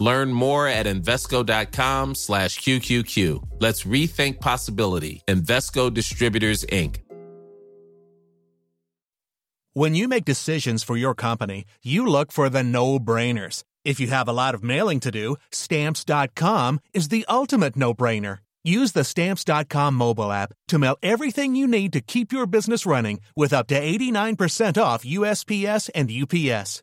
Learn more at Invesco.com slash QQQ. Let's rethink possibility. Invesco Distributors, Inc. When you make decisions for your company, you look for the no-brainers. If you have a lot of mailing to do, Stamps.com is the ultimate no-brainer. Use the Stamps.com mobile app to mail everything you need to keep your business running with up to 89% off USPS and UPS.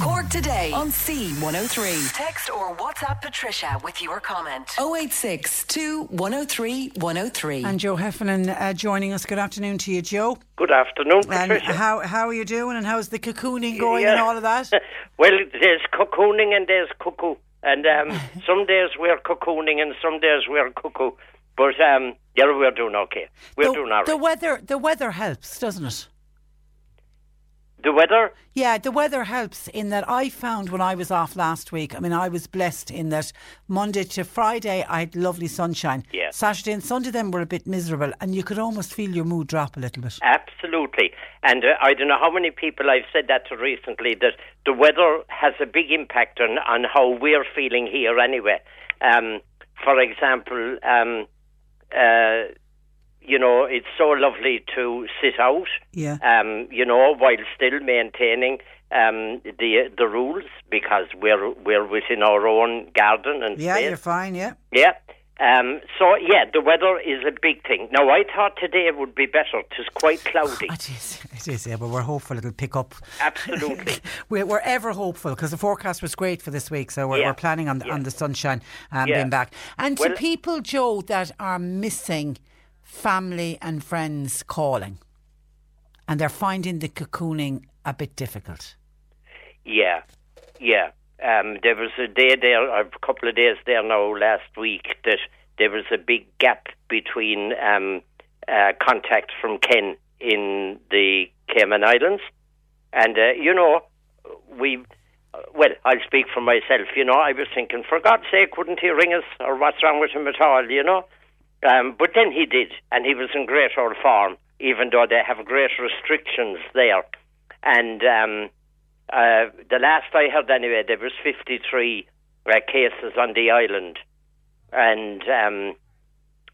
Cork today on C103. Text or WhatsApp Patricia with your comment. 086 103 103. And Joe Heffernan uh, joining us. Good afternoon to you, Joe. Good afternoon, And Patricia. how how are you doing? And how's the cocooning going Yeah. and all of that? well, there's cocooning and there's cuckoo. And um, some days we're cocooning and some days we're cuckoo. But um, yeah, we're doing okay. We're the, doing all right. the weather the weather helps, doesn't it? The weather, Yeah, the weather helps in that I found when I was off last week. I mean, I was blessed in that Monday to Friday I had lovely sunshine. Yeah. Saturday and Sunday then were a bit miserable, and you could almost feel your mood drop a little bit. absolutely. And uh, I don't know how many people I've said that to recently that the weather has a big impact on, on how we're feeling here anyway. Um, for example, um, uh, you know, it's so lovely to sit out. Yeah. Um, you know, while still maintaining um, the the rules because we're we're within our own garden and Yeah, space. you're fine. Yeah. Yeah. Um, so yeah, the weather is a big thing. Now I thought today would be better. It's quite cloudy. It is, it is, yeah, but we're hopeful it'll pick up. Absolutely. we're, we're ever hopeful because the forecast was great for this week, so we're, Yeah. we're planning on the, on the sunshine um, Yeah. being back. And to people, Joe, that are missing family and friends calling, and they're finding the cocooning a bit difficult. Yeah, yeah. Um, there was a day there, a couple of days there now last week that there was a big gap between um, uh, contact from Ken in the Cayman Islands, and uh, you know we. Well, I'll speak for myself. You know, I was thinking, for God's sake, wouldn't he ring us, or what's wrong with him at all? You know, um, but then he did, and he was in great old form, even though they have great restrictions there. And um, uh, the last I heard, anyway, there was 53 uh, cases on the island, and um,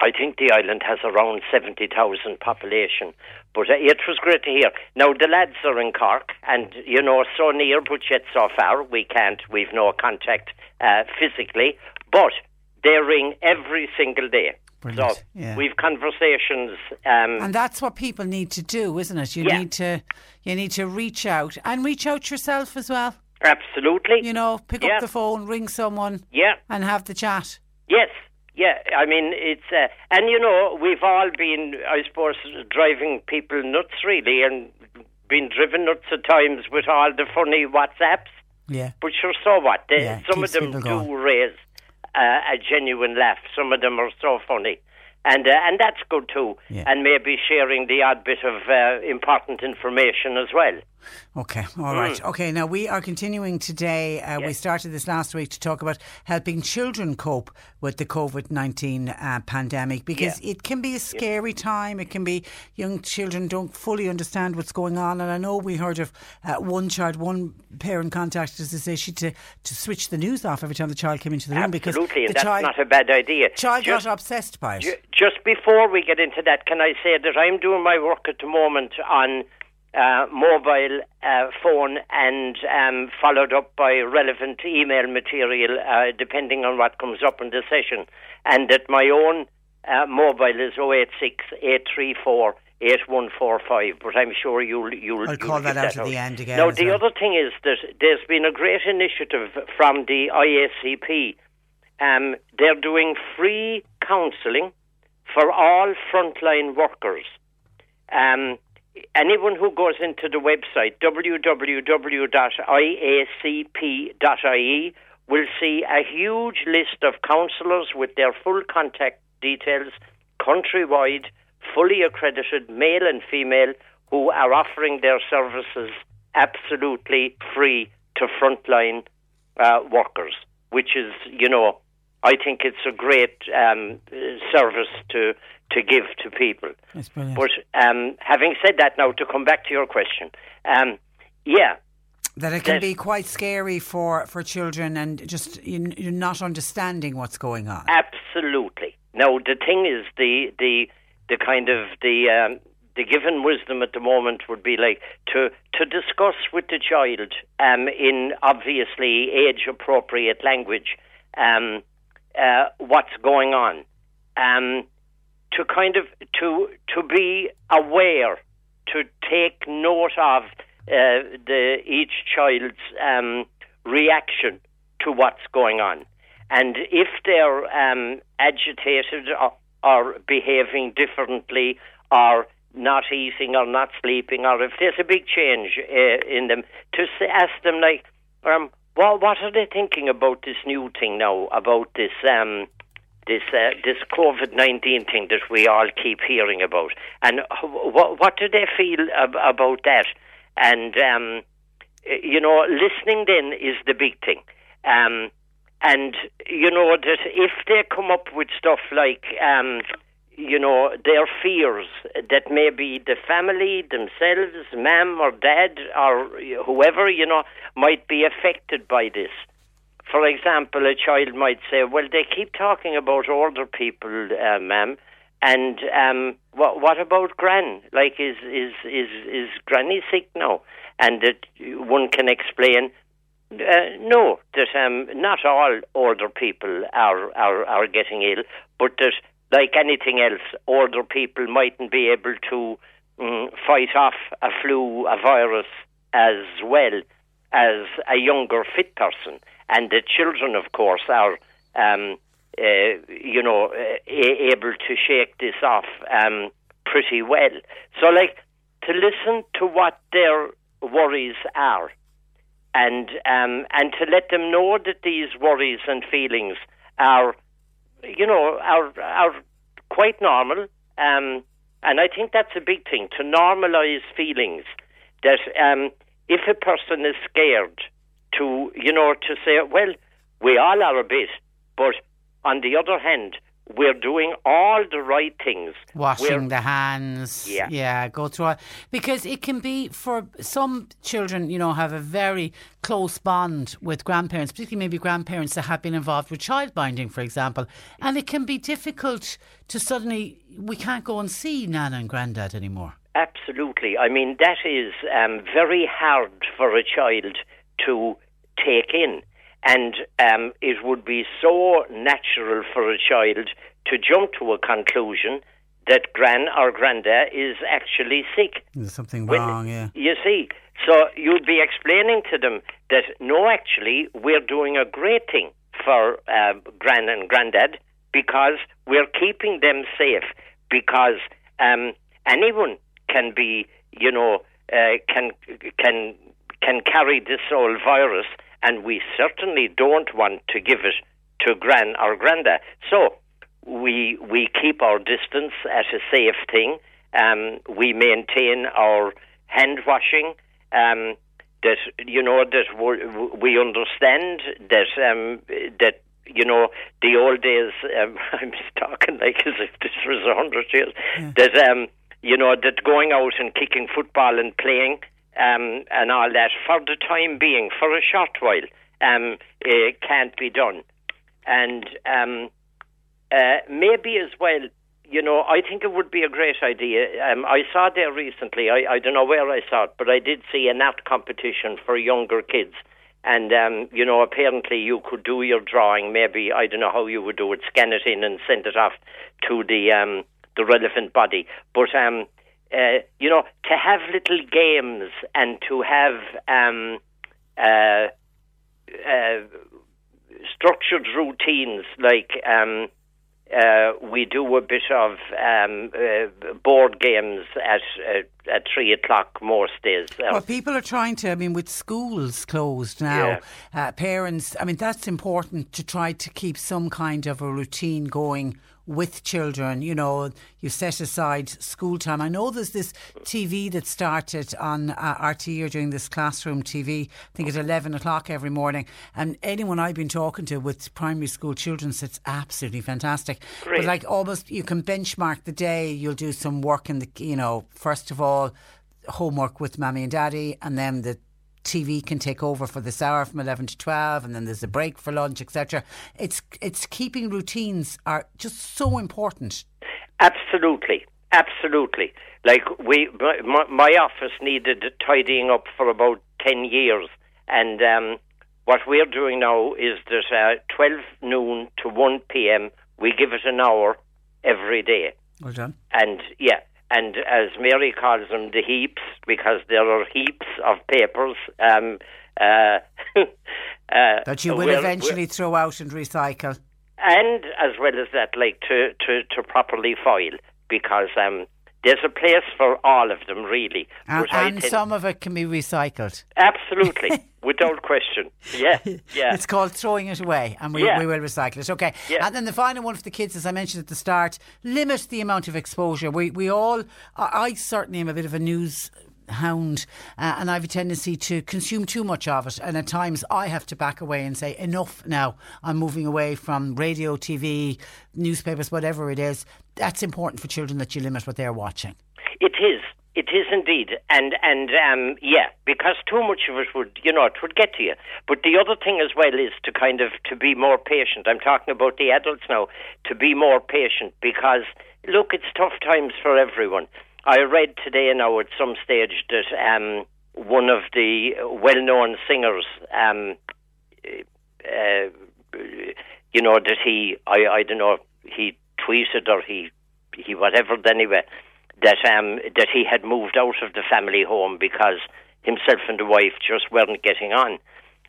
I think the island has around 70,000 population. But uh, it was great to hear. Now, the lads are in Cork, and, you know, so near, but yet so far. We can't, we've no contact uh, physically, but they ring every single day. Brilliant, So yeah. we've conversations. Um, And that's what people need to do, isn't it? You Yeah. need to you need to reach out and reach out yourself as well. absolutely. You know, pick Yeah. up the phone, ring someone, yeah. and have the chat. Yes, yeah. I mean, it's uh, and you know we've all been, I suppose, driving people nuts really, and been driven nuts at times with all the funny WhatsApps. Yeah. But sure, so what? They, some of them do raise uh, a genuine laugh. Some of them are so funny. And uh, and that's good too. Yeah. And maybe sharing the odd bit of uh, important information as well. Okay, all right. Okay, now we are continuing today. Uh, We started this last week to talk about helping children cope with the COVID 19 uh, pandemic because it can be a scary time. It can be young children don't fully understand what's going on. And I know we heard of uh, one child, one parent contacted us to say she to, to switch the news off every time the child came into the room because Absolutely, and the that's child, not a bad idea. child Just- got obsessed by it. Just before we get into that, can I say that I'm doing my work at the moment on uh, mobile uh, phone and um, followed up by relevant email material, uh, depending on what comes up in the session, and that my own uh, mobile is 086 834 8145, but I'm sure you'll you'll. I'll call that get out at the end again Now, the well. other thing is that there's been a great initiative from the IACP. Um, they're doing free counselling for all frontline workers. Um, anyone who goes into the website www.iacp.ie will see a huge list of counsellors with their full contact details, countrywide, fully accredited, male and female, who are offering their services absolutely free to frontline uh, workers, which is, you know, I think it's a great um, service to to give to people. But um, having said that, now to come back to your question, um, yeah, that it can that, be quite scary for, for children and just you, you're not understanding what's going on. Absolutely. Now the thing is the the the kind of the um, the given wisdom at the moment would be like to to discuss with the child um, in obviously age appropriate language um, uh, what's going on. Um, to kind of to to be aware, to take note of uh, the each child's um, reaction to what's going on, and if they're um, agitated or, or behaving differently or not eating or not sleeping, or if there's a big change uh, in them, to ask them like, um, well, what are they thinking about this new thing now? About this um, this uh, this COVID nineteen thing that we all keep hearing about, and what what do they feel ab- about that? And um, you know, listening then is the big thing. Um, and you know that if they come up with stuff like um, you know, their fears that maybe the family themselves, mom or dad or whoever, you know, might be affected by this. For example, a child might say, "Well, they keep talking about older people, uh, ma'am, and um, what what about Gran? Like, is is is is Granny sick now?" And that one can explain, uh, no, that um, not all older people are, are are getting ill, but that like anything else, older people mightn't be able to um, fight off a flu, a virus, as well as a younger fit person. And the children, of course, are, um, uh, you know, uh, able to shake this off um, pretty well. So, like, to listen to what their worries are and um, and to let them know that these worries and feelings are you know, are are quite normal. Um, and I think that's a big thing to normalise feelings. That um, if a person is scared, to you know, to say, well, we all are a bit, but on the other hand, we're doing all the right things. Washing we're, the hands. Yeah. Yeah, go through it. Because it can be, for some children, you know, have a very close bond with grandparents, particularly maybe grandparents that have been involved with child binding, for example. And it can be difficult to suddenly, we can't go and see Nana and Granddad anymore. Absolutely. I mean, that is um, very hard for a child to take in. And um, it would be so natural for a child to jump to a conclusion that gran or granda is actually sick. There's something when, wrong, yeah. You see, so you'd be explaining to them that no, actually, we're doing a great thing for uh, gran and granddad because we're keeping them safe. Because um, anyone can be, you know, uh, can can can carry this old virus and we certainly don't want to give it to gran or granda. So we we keep our distance at a safe thing. Um, we maintain our hand washing. Um, that you know that we understand that um, that you know the old days. Um, I'm talking like as if this was a hundred years. Yeah. That um, you know that going out and kicking football and playing um, and all that for the time being, for a short while, um, it can't be done. And um, uh, maybe as well, you know, I think it would be a great idea. Um, I saw there recently, I, I don't know where I saw it, but I did see an art competition for younger kids. And, um, you know, apparently you could do your drawing, maybe, I don't know how you would do it, scan it in and send it off to the, um, the relevant body. But um, uh, you know, to have little games and to have um, uh, uh, structured routines like um, uh, we do a bit of um, uh, board games at uh, at three o'clock most days. Well, people are trying to. I mean, with schools closed now, yeah. Uh, parents. I mean, that's important to try to keep some kind of a routine going with children. You know, you set aside school time. I know there's this TV that started on uh, RTE doing this classroom TV, I think at 11 o'clock every morning. And anyone I've been talking to with primary school children says it's absolutely fantastic. Great. But like almost, you can benchmark the day, you'll do some work in the, you know, first of all, homework with mommy and daddy, and then the TV can take over for this hour from 11 to 12 and then there's a break for lunch etc it's it's keeping routines are just so important. Absolutely. Absolutely. Like we my, my office needed tidying up for about 10 years and um, what we're doing now is that uh, 12 noon to 1 p.m. we give it an hour every day. Well done. And yeah and as Mary calls them, the heaps, because there are heaps of papers. Um, uh, uh, that you will eventually throw out and recycle. And as well as that, like to, to, to properly foil, because um, there's a place for all of them, really. And, and some of it can be recycled. Absolutely, without question. Yeah, yeah. It's called throwing it away, and we, yeah. we will recycle it. Okay. Yeah. And then the final one for the kids, as I mentioned at the start, limit the amount of exposure. We we all, I certainly am a bit of a news hound, uh, and I have a tendency to consume too much of it. And at times, I have to back away and say, "Enough now! I'm moving away from radio, TV, newspapers, whatever it is." That's important for children that you limit what they're watching. It is. It is indeed, and and um, yeah, because too much of it would, you know, it would get to you. But the other thing as well is to kind of to be more patient. I'm talking about the adults now. To be more patient because look, it's tough times for everyone. I read today now at some stage that um, one of the well-known singers, um, uh, you know, that he, I, I don't know, he tweeted or he, he whatever. Anyway, that um, that he had moved out of the family home because himself and the wife just weren't getting on,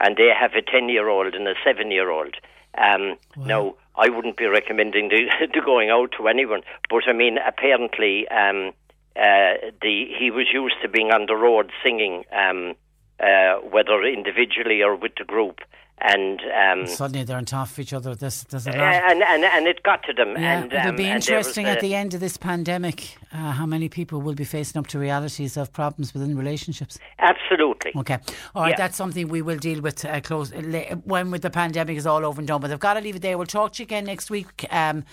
and they have a ten-year-old and a seven-year-old. Um, wow. Now, I wouldn't be recommending the, the going out to anyone, but I mean, apparently. Um, uh, the he was used to being on the road singing, um, uh, whether individually or with the group, and um, suddenly they're on top of each other. There's, there's a lot, and, and and it got to them. Yeah, and, it'll um, be interesting at the end of this pandemic uh, how many people will be facing up to realities of problems within relationships. Absolutely. Okay, all right. Yeah. That's something we will deal with uh, close uh, when with the pandemic is all over and done. But I've got to leave it there. We'll talk to you again next week. Um,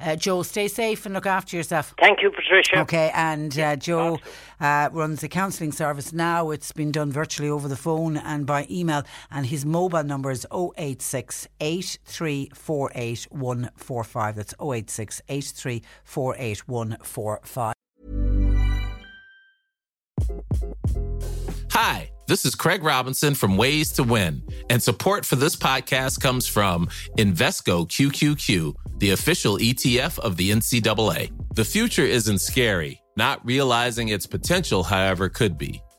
uh, Joe, stay safe and look after yourself. Thank you, Patricia. Okay, and uh, Joe uh, runs a counselling service now. It's been done virtually over the phone and by email, and his mobile number is 086 8348 145. That's 086 8348 145. Hi, this is Craig Robinson from Ways to Win, and support for this podcast comes from Invesco QQQ, the official ETF of the NCAA. The future isn't scary, not realizing its potential, however, could be.